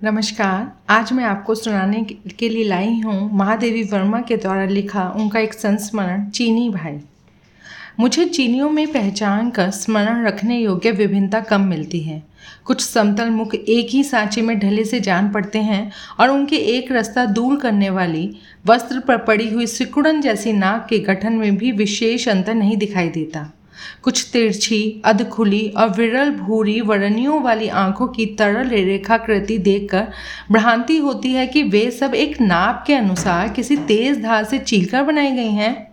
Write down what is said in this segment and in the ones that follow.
नमस्कार, आज मैं आपको सुनाने के लिए लाई हूँ महादेवी वर्मा के द्वारा लिखा उनका एक संस्मरण, चीनी भाई। मुझे चीनियों में पहचान कर स्मरण रखने योग्य विभिन्नता कम मिलती है। कुछ समतल मुख एक ही सांचे में ढले से जान पड़ते हैं और उनके एक रास्ता दूर करने वाली वस्त्र पर पड़ी हुई सिकुड़न जैसी नाक के गठन में भी विशेष अंतर नहीं दिखाई देता। कुछ तिरछी, अधखुली और विरल भूरी वरणियों वाली आँखों की तरल रेखाकृति देखकर भ्रांति होती है कि वे सब एक नाप के अनुसार किसी तेज धार से चीलकर बनाई गई हैं।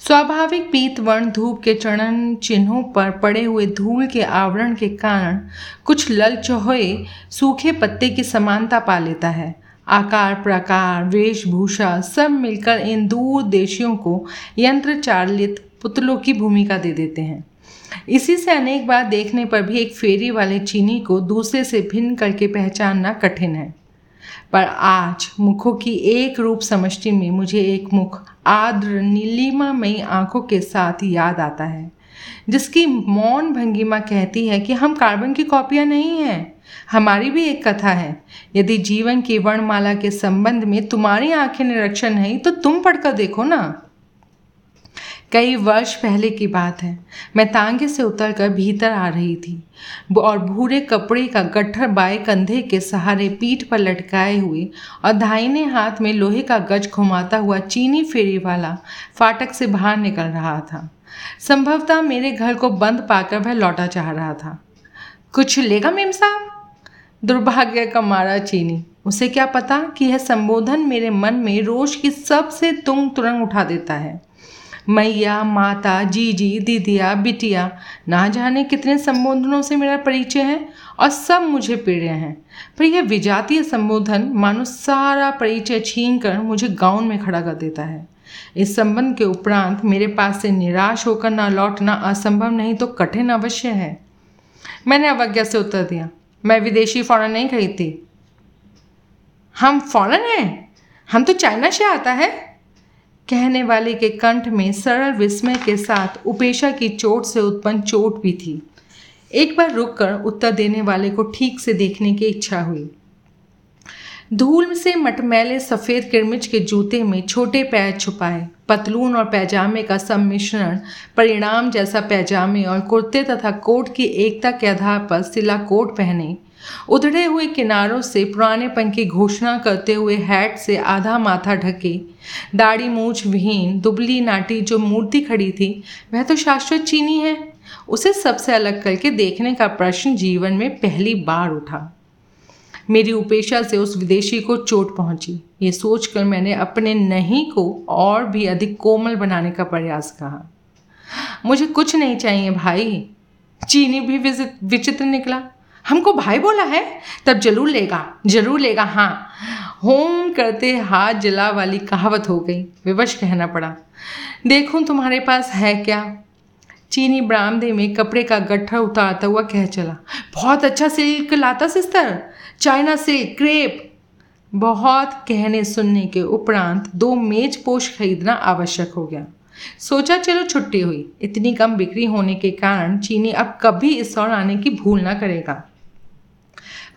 स्वाभाविक पीत वर्ण धूप के चरण चिन्हों पर पड़े हुए धूल के आवरण के कारण कुछ लल चौहे सूखे पत्ते की समानता पा लेता है। आकार, प्रकार, वेशभूषा सब मिलकर इन दूर देशियों को यंत्र चालित पुतलों की भूमिका दे देते हैं। इसी से अनेक बार देखने पर भी एक फेरी वाले चीनी को दूसरे से भिन्न करके पहचानना कठिन है। पर आज मुखों की एक रूप समष्टि में मुझे एक मुख आद्र नीलिमामयी आँखों के साथ याद आता है, जिसकी मौन भंगिमा कहती है कि हम कार्बन की कॉपियाँ नहीं हैं। हमारी भी एक कथा है, यदि जीवन की वर्णमाला के संबंध में तुम्हारी आँखें निरीक्षण नहीं तो तुम पढ़कर देखो ना। कई वर्ष पहले की बात है। मैं तांगे से उतरकर भीतर आ रही थी और भूरे कपड़े का गट्ठर बाएँ कंधे के सहारे पीठ पर लटकाए हुए और दाहिने हाथ में लोहे का गज घुमाता हुआ चीनी फेरी वाला फाटक से बाहर निकल रहा था। संभवतः मेरे घर को बंद पाकर वह लौटा चाह रहा था। कुछ लेगा मेम साहब? दुर्भाग्य का मारा चीनी। उसे क्या पता कि यह संबोधन मेरे मन में रोश की सबसे तुंग तुरंग उठा देता है। मैया, माता, जीजी, दीदिया, बिटिया, ना जाने कितने संबोधनों से मेरा परिचय है और सब मुझे पीड़े हैं। पर यह विजातीय संबोधन मानो सारा परिचय छीन कर मुझे गाउन में खड़ा कर देता है। इस संबंध के उपरांत मेरे पास से निराश होकर ना लौटना असंभव नहीं तो कठिन अवश्य है। मैंने अवज्ञा से उत्तर दिया, मैं विदेशी फॉरन नहीं खरीदती। हम फॉरन हैं? हम तो चाइना से आता है? कहने वाले के कंठ में सरल विस्मय के साथ उपेशा की चोट से उत्पन्न चोट भी थी। एक बार रुककर उत्तर देने वाले को ठीक से देखने की इच्छा हुई। धूल से मटमैले सफ़ेद किरमिच के जूते में छोटे पैर छुपाए। पतलून और पैजामे का सम्मिश्रण परिणाम जैसा पैजामे और कुर्ते तथा कोट की एकता के आधार पर सिला कोट पहने। उधड़े हुए किनारों से पुराने पन की घोषणा करते हुए हैट से आधा माथा ढके। दाढ़ी मूछ विहीन, दुबली नाटी जो मूर्ति खड़ी थी, वह तो शाश्वत चीनी है। उसे सबसे अलग करके देखने का प्रश्न जीवन में पहली बार उठा। मेरी उपेक्षा से उस विदेशी को चोट पहुँची। ये सोचकर मैंने अपने नहीं को और भी अधिक कोमल बनाने का प्रयास कहा। मुझे कुछ नहीं चाहिए भाई। चीनी भी विचित्र निकला। हमको भाई बोला है, तब ज़रूर लेगा ज़रूर लेगा हाँ। होम करते हाथ जला वाली कहावत हो गई, विवश कहना पड़ा। देखूँ तुम्हारे पास है क्या? चीनी बरामदे में कपड़े का गट्ठा उतारता हुआ कह चला, बहुत अच्छा सिल्क लाता, सिस्टर। China silk, crepe. बहुत कहने सुनने के उपरांत दो मेज पोश खरीदना आवश्यक हो गया। सोचा चलो छुट्टी हुई, इतनी कम बिक्री होने के कारण चीनी अब कभी इस और आने की भूल ना करेगा।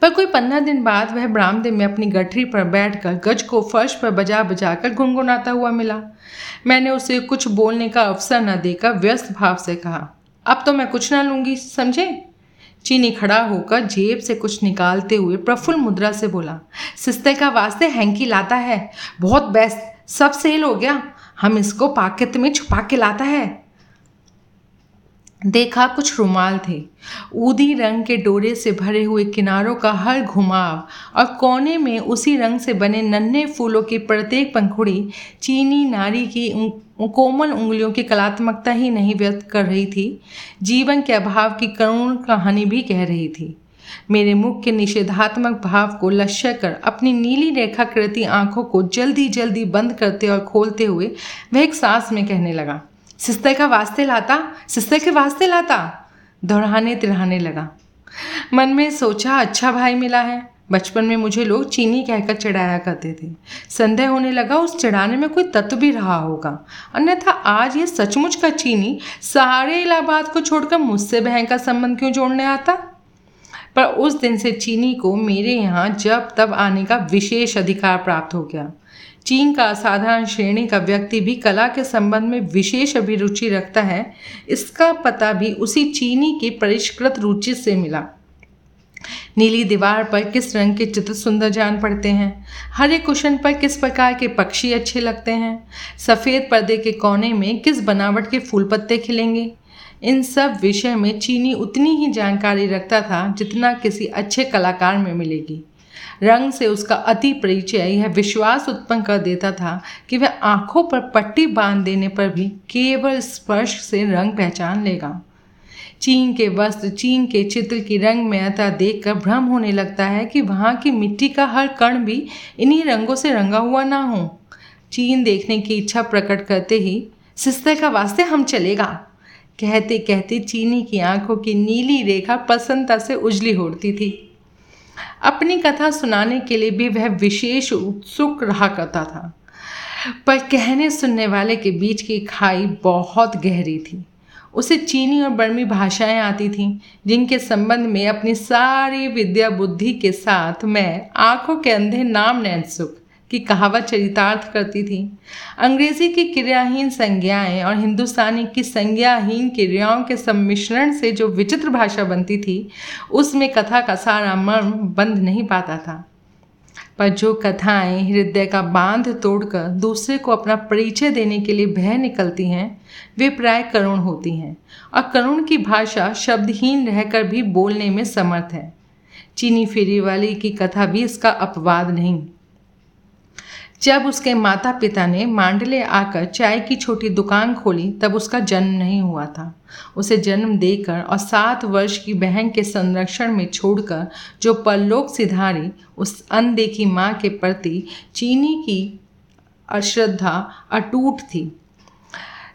पर कोई पंद्रह दिन बाद वह बरामदे में अपनी गठरी पर बैठकर गज को फर्श पर बजा बजा कर गुनगुनाता हुआ मिला। मैंने उसे कुछ बोलने का अवसर न देकर व्यस्त भाव से कहा, अब तो मैं कुछ ना लूँगी, समझे? चीनी खड़ा होकर जेब से कुछ निकालते हुए प्रफुल्ल मुद्रा से बोला, सिस्ते का वास्ते हैंकी लाता है, बहुत बेस्ट, सब सेल हो गया, हम इसको पाकित में छुपा के लाता है। देखा कुछ रुमाल थे। ऊदी रंग के डोरे से भरे हुए किनारों का हर घुमाव और कोने में उसी रंग से बने नन्हे फूलों की प्रत्येक पंखुड़ी चीनी, नारी की कोमल उंगलियों की कलात्मकता ही नहीं व्यक्त कर रही थी। जीवन के अभाव की करुण कहानी भी कह रही थी। मेरे मुख के निषेधात्मक भाव को लक्ष्य कर अपनी नीली रेखाकृति आँखों को जल्दी जल्दी बंद करते और खोलते हुए वह एक सांस में कहने लगा सिस्ते का वास्ते लाता सिस्ते के वास्ते लाता। दोहराने तिरहाने लगा। मन में सोचा अच्छा भाई मिला है। बचपन में मुझे लोग चीनी कहकर चढ़ाया करते थे। संदेह होने लगा, उस चढ़ाने में कोई तत्व भी रहा होगा। अन्यथा आज ये सचमुच का चीनी सारे इलाहाबाद को छोड़कर मुझसे बहन का संबंध क्यों जोड़ने आता? पर उस दिन से चीनी को मेरे यहाँ जब तब आने का विशेष अधिकार प्राप्त हो गया। चीन का असाधारण श्रेणी का व्यक्ति भी कला के संबंध में विशेष अभिरुचि रखता है, इसका पता भी उसी चीनी की परिष्कृत रुचि से मिला। नीली दीवार पर किस रंग के चित्र सुंदर जान पड़ते हैं? हरे कुशन पर किस प्रकार के पक्षी अच्छे लगते हैं? सफ़ेद पर्दे के कोने में किस बनावट के फूल पत्ते खिलेंगे? इन सब विषय में चीनी उतनी ही जानकारी रखता था जितना किसी अच्छे कलाकार में मिलेगी। रंग से उसका अति परिचय, यह विश्वास उत्पन्न कर देता था कि वह आँखों पर पट्टी बाँध देने पर भी केवल स्पर्श से रंग पहचान लेगा। चीन के वस्त्र, चीन के चित्र की रंगमयता देखकर भ्रम होने लगता है कि वहाँ की मिट्टी का हर कण भी इन्हीं रंगों से रंगा हुआ ना हो। चीन देखने की इच्छा प्रकट करते ही सिस्तर का वास्ते हम चलेगा? कहते कहते चीनी की आँखों की नीली रेखा प्रसन्नता से उजली होती थी। अपनी कथा सुनाने के लिए भी वह विशेष उत्सुक रहा करता था, पर कहने सुनने वाले के बीच की खाई बहुत गहरी थी। उसे चीनी और बर्मी भाषाएँ आती थीं, जिनके संबंध में अपनी सारी विद्या बुद्धि के साथ मैं आँखों के अंधे नाम नैन सुख की कहावत चरितार्थ करती थी। अंग्रेज़ी की क्रियाहीन संज्ञाएँ और हिंदुस्तानी की संज्ञाहीन क्रियाओं के सम्मिश्रण से जो विचित्र भाषा बनती थी, उसमें कथा का सारा मर्म बंद नहीं पाता था। पर जो कथाएँ हृदय का बाँध तोड़कर दूसरे को अपना परिचय देने के लिए बह निकलती हैं, वे प्राय करुण होती हैं और करुण की भाषा शब्दहीन रहकर भी बोलने में समर्थ है। चीनी फेरी वाली की कथा भी इसका अपवाद नहीं। जब उसके माता पिता ने मांडले आकर चाय की छोटी दुकान खोली, तब उसका जन्म नहीं हुआ था। उसे जन्म देकर और सात वर्ष की बहन के संरक्षण में छोड़कर, जो परलोक सिधारी, उस अनदेखी माँ के प्रति चीनी की अश्रद्धा अटूट थी।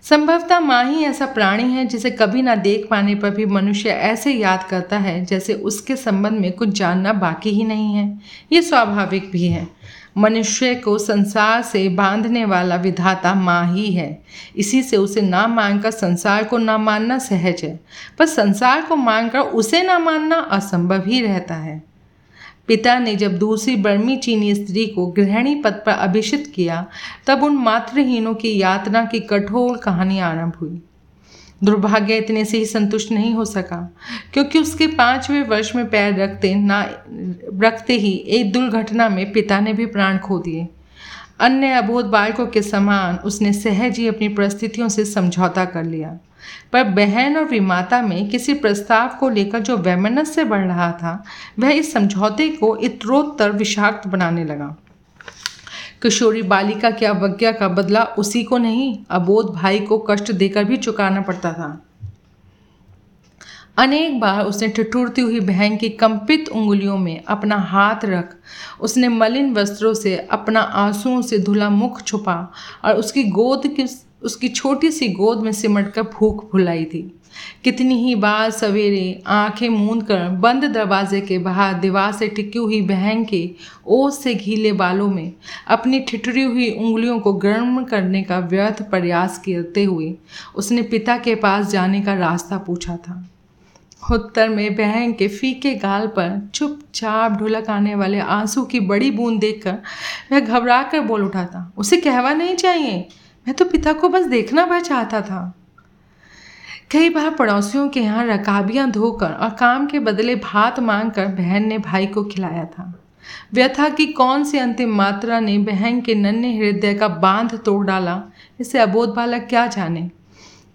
संभवतः माँ ही ऐसा प्राणी है, जिसे कभी ना देख पाने पर भी मनुष्य ऐसे याद करता है, जैसे उसके संबंध में कुछ जानना बाकी ही नहीं है। ये स्वाभाविक भी है। मनुष्य को संसार से बांधने वाला विधाता माँ ही है। इसी से उसे ना मानकर संसार को ना मानना सहज है, पर संसार को मानकर उसे ना मानना असंभव ही रहता है। पिता ने जब दूसरी बर्मी चीनी स्त्री को गृहिणी पद पर अभिषित किया, तब उन मातृहीनों की यातना की कठोर कहानी आरंभ हुई। दुर्भाग्य इतने से ही संतुष्ट नहीं हो सका, क्योंकि उसके पाँचवें वर्ष में पैर रखते ना, रखते ही एक दुर्घटना में पिता ने भी प्राण खो दिए। अन्य अबोध बालकों के समान उसने सहज ही अपनी परिस्थितियों से समझौता कर लिया। पर बहन और विमाता में किसी प्रस्ताव को लेकर जो वैमनस्य बढ़ रहा था, वह इस समझौते को इतरोत्तर विषाक्त बनाने लगा। किशोरी बालिका की अवज्ञा का बदला उसी को नहीं, अबोध भाई को कष्ट देकर भी चुकाना पड़ता था। अनेक बार उसने ठिठुरती हुई बहन की कंपित उंगलियों में अपना हाथ रख, उसने मलिन वस्त्रों से अपना आंसुओं से धुला मुख छुपा और उसकी गोद की, उसकी छोटी सी गोद में सिमट कर भूख भुलाई थी। कितनी ही बार सवेरे आँखें मूंद कर बंद दरवाजे के बाहर दीवार से टिकी हुई बहन के ओस से घीले बालों में अपनी ठिठरी हुई उंगलियों को गर्म करने का व्यर्थ प्रयास करते हुए उसने पिता के पास जाने का रास्ता पूछा था। उत्तर में बहन के फीके गाल पर चुपचाप ढुलक आने वाले आँसू की बड़ी बूंद देखकर वह घबरा कर बोल उठा था, उसे कहवा नहीं चाहिए? मैं तो पिता को बस देखना भर चाहता था। कई बार पड़ोसियों के यहाँ रकाबियाँ धोकर और काम के बदले भात मांग कर बहन ने भाई को खिलाया था। व्यथा की कौन सी अंतिम मात्रा ने बहन के नन्हे हृदय का बाँध तोड़ डाला, इसे अबोध बालक क्या जाने?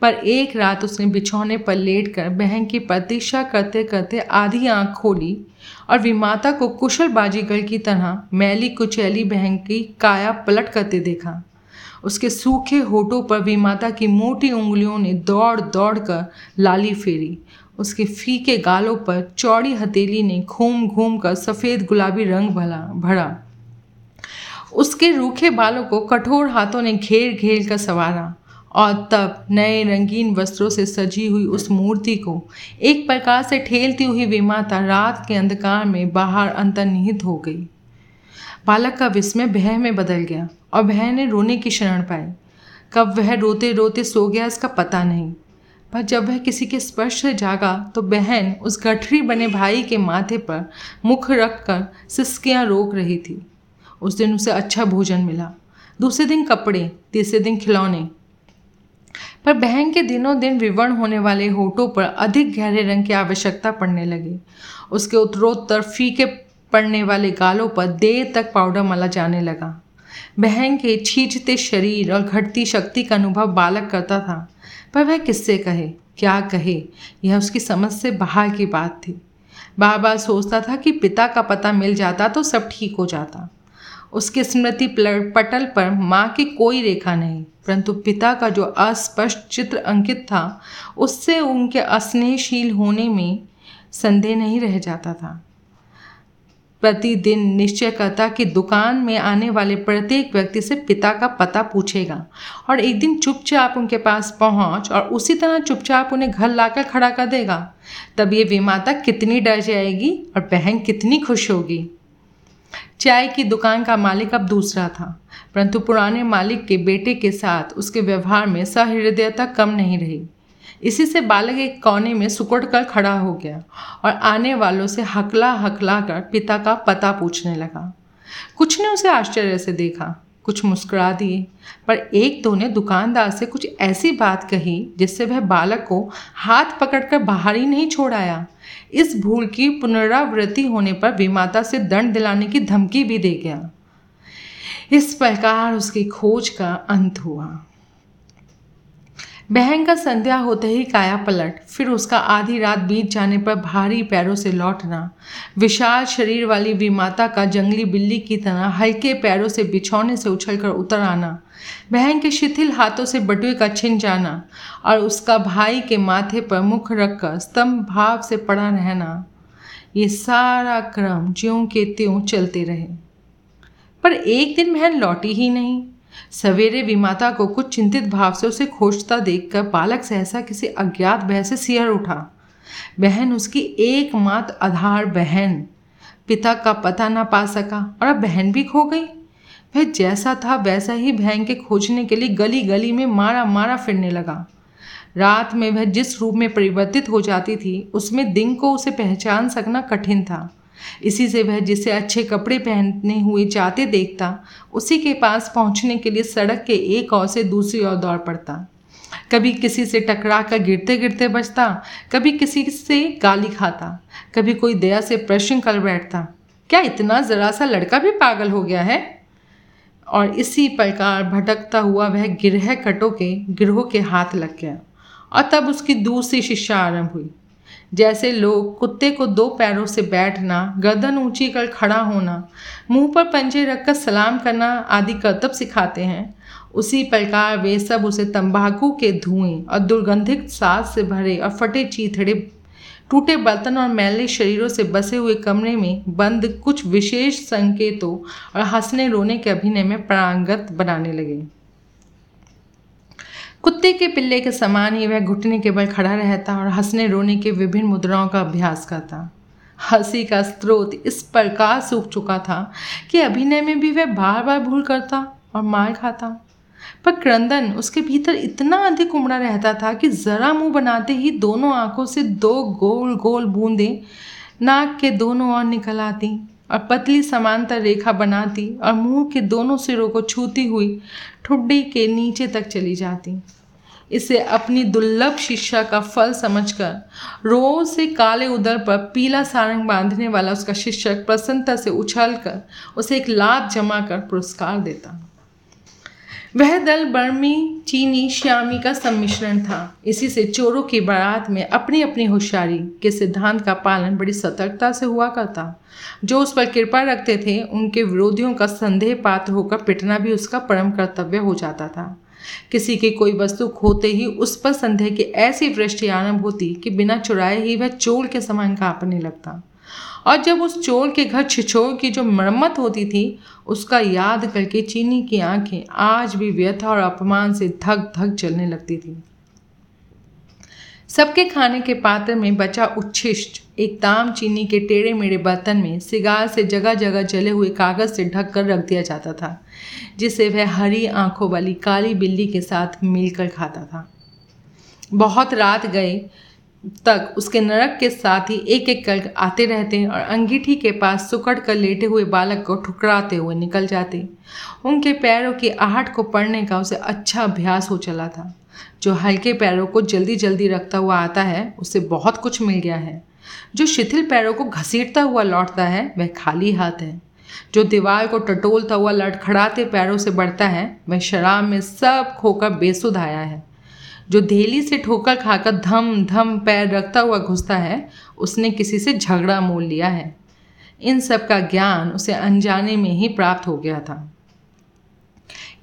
पर एक रात उसने बिछौने पर लेट कर बहन की प्रतीक्षा करते करते आधी आँख खोली और विमाता को कुशल बाजीगर की तरह मैली कुचैली बहन की काया पलट करते देखा। उसके सूखे होठों पर भी माता की मोटी उंगलियों ने दौड़ दौड़ कर लाली फेरी। उसके फीके गालों पर चौड़ी हथेली ने घूम घूम कर सफ़ेद गुलाबी रंग भला, भरा। उसके रूखे बालों को कठोर हाथों ने घेर घेर कर संवारा और तब नए रंगीन वस्त्रों से सजी हुई उस मूर्ति को एक प्रकार से ठेलती हुई विमाता रात के अंधकार में बाहर अंतर्निहित हो गई। बालक का विस्मय भय में बदल गया और भय ने रोने की शरण पाई। कब वह रोते रोते सो गया इसका पता नहीं। पर जब वह किसी के स्पर्श से जागा तो बहन उस गठरी बने भाई के माथे पर मुख रख कर सिस्कियाँ रोक रही थी। उस दिन उसे अच्छा भोजन मिला। दूसरे दिन कपड़े, तीसरे दिन खिलौने। पर बहन के दिनों दिन विवरण होने वाले होठों पर अधिक गहरे रंग की आवश्यकता पड़ने लगी। उसके उत्तरोत्तर फीके पड़ने वाले गालों पर देर तक पाउडर मला जाने लगा। बहन के छींचते शरीर और घटती शक्ति का अनुभव बालक करता था। पर वह किससे कहे? क्या कहे? यह उसकी समझ से बाहर की बात थी। बार बार सोचता था कि पिता का पता मिल जाता तो सब ठीक हो जाता। उसके स्मृति पटल पर माँ की कोई रेखा नहीं, परंतु पिता का जो अस्पष्ट चित्र अंकित था, उससे उनके अस्नेहशील होने में संदेह नहीं रह जाता था। प्रतिदिन निश्चय करता कि दुकान में आने वाले प्रत्येक व्यक्ति से पिता का पता पूछेगा। और एक दिन चुपचाप उनके पास पहुँच और उसी तरह चुपचाप उन्हें घर लाकर खड़ा कर देगा। तब ये विमाता कितनी डर जाएगी और बहन कितनी खुश होगी। चाय की दुकान का मालिक अब दूसरा था, परंतु पुराने मालिक के बेटे के साथ उसके व्यवहार में सहृदयता कम नहीं रही। इसी से बालक एक कोने में सुकड़ कर खड़ा हो गया और आने वालों से हकला हकला कर पिता का पता पूछने लगा। कुछ ने उसे आश्चर्य से देखा, कुछ मुस्कुरा दिए, पर एक दो ने दुकानदार से कुछ ऐसी बात कही जिससे वह बालक को हाथ पकड़कर बाहर ही नहीं छोड़ाया इस भूल की पुनरावृत्ति होने पर विमाता से दंड दिलाने की धमकी भी दे गया। इस प्रकार उसकी खोज का अंत हुआ। बहन का संध्या होते ही काया पलट, फिर उसका आधी रात बीत जाने पर भारी पैरों से लौटना। विशाल शरीर वाली विमाता का जंगली बिल्ली की तरह हल्के पैरों से बिछौने से उछलकर उतर आना। बहन के शिथिल हाथों से बटुए का छिन जाना और उसका भाई के माथे पर मुख रखकर स्तंभ भाव से पड़ा रहना। ये सारा क्रम ज्यों के त्यों चलते रहे। पर एक दिन बहन लौटी ही नहीं। सवेरे विमाता को कुछ चिंतित भाव से उसे खोजता देखकर बालक सहसा किसी अज्ञात बह से सियर उठा। बहन उसकी एकमात्र आधार बहन। पिता का पता ना पा सका और अब बहन भी खो गई। वह जैसा था वैसा ही बहन के खोजने के लिए गली गली में मारा मारा फिरने लगा। रात में वह जिस रूप में परिवर्तित हो जाती थी, उसमें दिन को उसे पहचान सकना कठिन था। इसी से वह जिसे अच्छे कपड़े पहनने हुए जाते देखता, उसी के पास पहुँचने के लिए सड़क के एक ओर से दूसरी ओर दौड़ पड़ता। कभी किसी से टकरा कर गिरते गिरते बचता, कभी किसी से गाली खाता, कभी कोई दया से प्रश्न कर बैठता, क्या इतना ज़रा सा लड़का भी पागल हो गया है? और इसी प्रकार भटकता हुआ वह गिरह कटो के, गिरोह के हाथ लग गया। और तब उसकी दूसरी शिक्षा आरंभ हुई। जैसे लोग कुत्ते को दो पैरों से बैठना, गर्दन ऊँची कर खड़ा होना, मुँह पर पंजे रखकर सलाम करना आदि कर्तव्य सिखाते हैं। उसी प्रकार वे सब उसे तंबाकू के धुएँ और दुर्गंधित सांस से भरे और फटे चीथड़े, टूटे बर्तन और मैले शरीरों से बसे हुए कमरे में बंद कुछ विशेष संकेतों और हंसने रोने के अभिनय में प्रांगत बनाने लगे। कुत्ते के पिल्ले के समान ही वह घुटने के बल खड़ा रहता और हंसने रोने के विभिन्न मुद्राओं का अभ्यास करता। हँसी का स्रोत इस प्रकार सूख चुका था कि अभिनय में भी वह बार बार भूल करता और मार खाता। पर क्रंदन उसके भीतर इतना अधिक उमड़ा रहता था कि ज़रा मुँह बनाते ही दोनों आँखों से दो गोल गोल बूंदें नाक के दोनों ओर निकल आती। और पतली समांतर रेखा बनाती और मुँह के दोनों सिरों को छूती हुई ठुड्डी के नीचे तक चली जाती। इसे अपनी दुर्लभ शिक्षा का फल समझकर रोज से काले उदर पर पीला सारंग बांधने वाला उसका शिक्षक प्रसन्नता से उछलकर उसे एक लात जमा कर पुरस्कार देता। वह दल बर्मी, चीनी, श्यामी का सम्मिश्रण था। इसी से चोरों की बारात में अपनी अपनी होशियारी के सिद्धांत का पालन बड़ी सतर्कता से हुआ करता। जो उस पर कृपा रखते थे, उनके विरोधियों का संदेह पात्र होकर पिटना भी उसका परम कर्तव्य हो जाता था। किसी की कोई वस्तु खोते ही उस पर संदेह की ऐसी वृष्टि आरंभ होती कि बिना चुराए ही वह चोर के समान कांपने लगता। और जब उस चोर के घर छिछोर की जो मरम्मत होती थी, उसका याद करके चीनी की आँखें आज भी व्यथा और अपमान से धक धक चलने लगती थी। सबके खाने के पात्र में बचा उच्छिष्ट, एक ताम चीनी के टेढ़े मेढ़े बर्तन में सिगार से जगह जगह जले हुए कागज़ से ढक कर रख दिया जाता था, जिसे वह हरी आँखों वाली काली बिल्ली के साथ मिलकर खाता था। बहुत रात गए तक उसके नरक के साथ ही एक एक कर आते रहते और अंगीठी के पास सुकड़ कर लेटे हुए बालक को ठुकराते हुए निकल जाते उनके पैरों की आहट को पढ़ने का उसे अच्छा अभ्यास हो चला था। जो हल्के पैरों को जल्दी जल्दी रखता हुआ आता है, उसे बहुत कुछ मिल गया है। जो शिथिल पैरों को घसीटता हुआ लौटता है, वह खाली हाथ है। जो दीवार को टटोलता हुआ लड़खड़ाते पैरों से बढ़ता है, वह शराब में सब खोकर बेसुध आया है। जो धेली से ठोकर खाकर धम धम पैर रखता हुआ घुसता है, उसने किसी से झगड़ा मोल लिया है। इन सब का ज्ञान उसे अनजाने में ही प्राप्त हो गया था।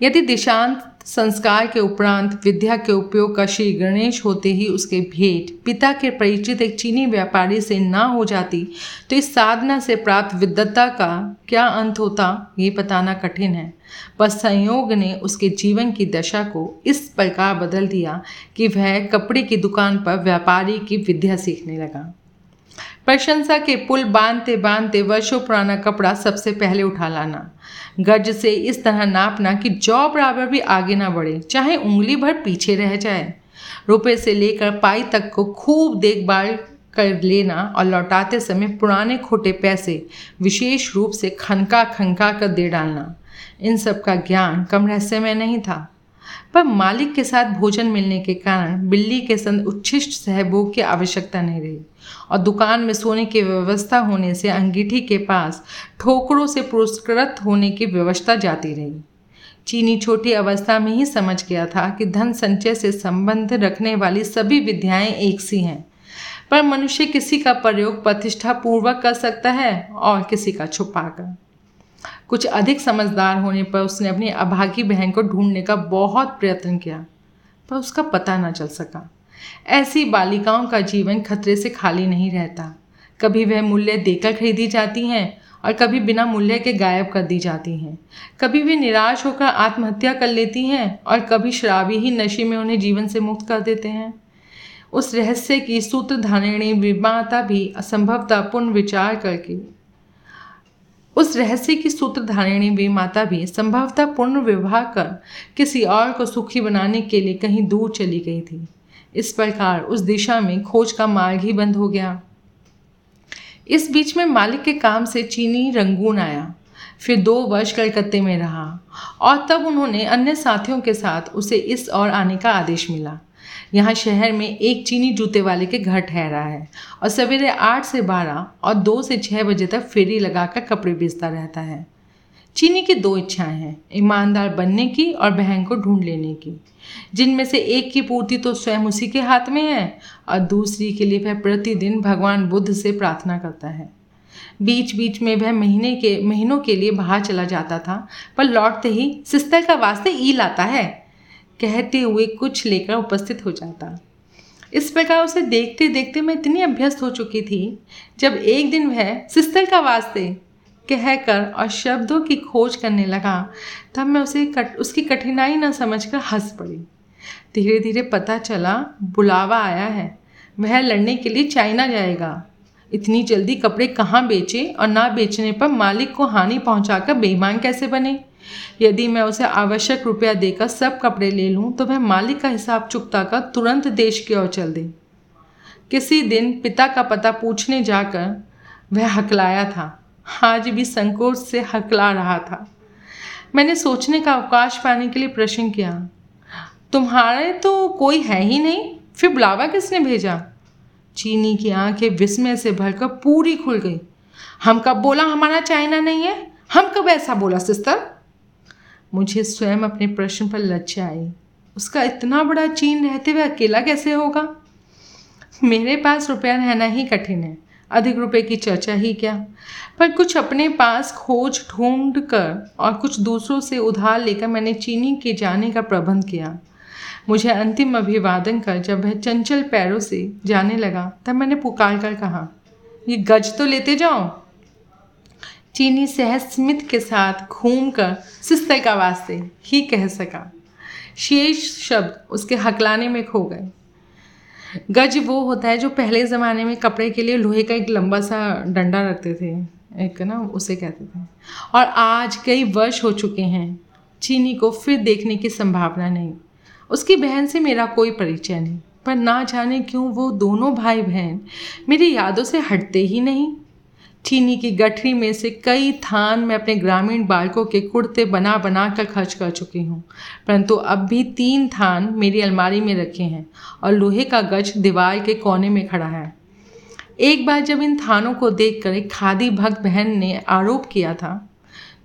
यदि दिशांत संस्कार के उपरांत विद्या के उपयोग का श्री गणेश होते ही उसके भेंट, पिता के परिचित एक चीनी व्यापारी से ना हो जाती तो इस साधना से प्राप्त विद्वता का क्या अंत होता, ये बताना कठिन है। पर संयोग ने उसके जीवन की दशा को इस प्रकार बदल दिया कि वह कपड़े की दुकान पर व्यापारी की विद्या सीखने लगा। प्रशंसा के पुल बांधते बांधते वर्षों पुराना कपड़ा सबसे पहले उठा लाना। गज से इस तरह नापना कि जौ बराबर भी आगे ना बढ़े, चाहे उंगली भर पीछे रह जाए। रुपए से लेकर पाई तक को खूब देखभाल कर लेना और लौटाते समय पुराने खोटे पैसे विशेष रूप से खनका खनका कर दे डालना। इन सब का ज्ञान कम रहस्य में नहीं था। पर मालिक के साथ भोजन मिलने के कारण बिल्ली के संग उच्छिष्ट सहभोग की आवश्यकता नहीं रही। और दुकान में सोने की व्यवस्था होने से अंगीठी के पास ठोकरों से पुरस्कृत होने की व्यवस्था जाती रही। चीनी छोटी अवस्था में ही समझ गया था कि धन संचय से संबंध रखने वाली सभी विद्याएँ एक सी हैं। पर मनुष्य किसी का प्रयोग प्रतिष्ठा पूर्वक कर सकता है और किसी का छुपाकर। कुछ अधिक समझदार होने पर उसने अपनी अभागी बहन को ढूँढने का बहुत प्रयत्न किया, पर उसका पता न चल सका। ऐसी बालिकाओं का जीवन खतरे से खाली नहीं रहता। कभी वह मूल्य देकर खरीदी जाती हैं और कभी बिना मूल्य के गायब कर दी जाती हैं। कभी वे निराश होकर आत्महत्या कर लेती हैं और कभी शराबी ही नशे में उन्हें जीवन से मुक्त कर देते हैं। उस रहस्य की सूत्र धारिणी विमाता भी असंभवता पुनः विचार करके उस रहस्य की सूत्रधारिणी वे माता भी संभवतः पूर्ण विवाह कर किसी और को सुखी बनाने के लिए कहीं दूर चली गई थी। इस प्रकार उस दिशा में खोज का मार्ग ही बंद हो गया। इस बीच में मालिक के काम से चीनी रंगून आया। फिर दो वर्ष कलकत्ते में रहा और तब उन्होंने अन्य साथियों के साथ उसे इस और आने का आदेश मिला। यहाँ शहर में एक चीनी जूते वाले के घर ठहरा है और सवेरे आठ से बारह और दो से छः बजे तक फेरी लगाकर कपड़े बेचता रहता है। चीनी की दो इच्छाएँ हैं, ईमानदार बनने की और बहन को ढूंढ लेने की। जिनमें से एक की पूर्ति तो स्वयं उसी के हाथ में है और दूसरी के लिए वह प्रतिदिन भगवान बुद्ध से प्रार्थना करता है। बीच बीच में वह महीने के, महीनों के लिए बाहर चला जाता था, पर लौटते ही सिस्टर का वास्ते ई लाता है। कहते हुए कुछ लेकर उपस्थित हो जाता। इस प्रकार उसे देखते देखते मैं इतनी अभ्यस्त हो चुकी थी, जब एक दिन वह सिस्टर का वास्ते कहकर और शब्दों की खोज करने लगा, तब मैं उसे कट उसकी कठिनाई न समझकर हंस पड़ी। धीरे धीरे पता चला, बुलावा आया है। वह लड़ने के लिए चाइना जाएगा। इतनी जल्दी कपड़े कहाँ बेचे और ना बेचने पर मालिक को हानि पहुँचाकर बेईमान कैसे बने? यदि मैं उसे आवश्यक रुपया देकर सब कपड़े ले लूँ तो वह मालिक का हिसाब चुकता कर तुरंत देश की ओर चल दे। किसी दिन पिता का पता पूछने जाकर वह हकलाया था। आज भी संकोच से हकला रहा था। मैंने सोचने का अवकाश पाने के लिए प्रश्न किया, तुम्हारे तो कोई है ही नहीं, फिर बुलावा किसने भेजा? चीनी की आँखें विस्मय से भरकर पूरी खुल गई। हम कब बोला हमारा चाइना नहीं है? हम कब ऐसा बोला, सिस्टर? मुझे स्वयं अपने प्रश्न पर लज्जा आई। उसका इतना बड़ा चीन रहते हुए अकेला कैसे होगा? मेरे पास रुपया रहना ही कठिन है। अधिक रुपए की चर्चा ही क्या? पर कुछ अपने पास खोज ढूंढ कर और कुछ दूसरों से उधार लेकर मैंने चीनी के जाने का प्रबंध किया। मुझे अंतिम अभिवादन कर जब वह चंचल पैरों से जाने लगा, तब मैंने पुकार कर कहा, ये गज तो लेते जाओ। चीनी सहज स्मित के साथ घूम कर सिस्तर का वास्ते ही कह सका। शेष शब्द उसके हकलाने में खो गए। गज वो होता है जो पहले ज़माने में कपड़े के लिए लोहे का एक लंबा सा डंडा रखते थे, एक ना उसे कहते थे। और आज कई वर्ष हो चुके हैं, चीनी को फिर देखने की संभावना नहीं। उसकी बहन से मेरा कोई परिचय नहीं, पर ना जाने क्यों वो दोनों भाई बहन मेरी यादों से हटते ही नहीं। चीनी की गठरी में से कई थान मैं अपने ग्रामीण बालकों के कुर्ते बना बना कर खर्च कर चुकी हूँ। परंतु अब भी तीन थान मेरी अलमारी में रखे हैं और लोहे का गज दीवार के कोने में खड़ा है। एक बार जब इन थानों को देखकर एक खादी भक्त बहन ने आरोप किया था,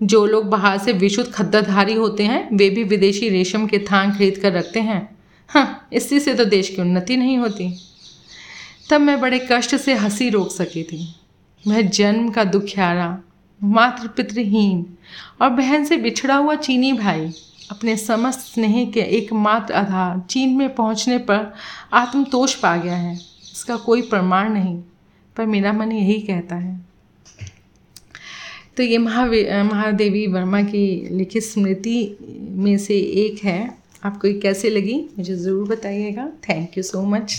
जो लोग बाहर से विशुद्ध खद्दाधारी होते हैं, वे भी विदेशी रेशम के थान खरीद कर रखते हैं। हाँ इसी से तो देश की उन्नति नहीं होती। तब मैं बड़े कष्ट से हँसी रोक सकी थी। वह जन्म का दुखियारा मात्र पितृहीन और बहन से बिछड़ा हुआ चीनी भाई, अपने समस्त स्नेह के एकमात्र आधार चीन में पहुँचने पर आत्मतोष पा गया है। इसका कोई प्रमाण नहीं, पर मेरा मन यही कहता है। तो ये महावी, महादेवी वर्मा की लिखित स्मृति में से एक है। आपको ये कैसे लगी, मुझे ज़रूर बताइएगा। Thank you so much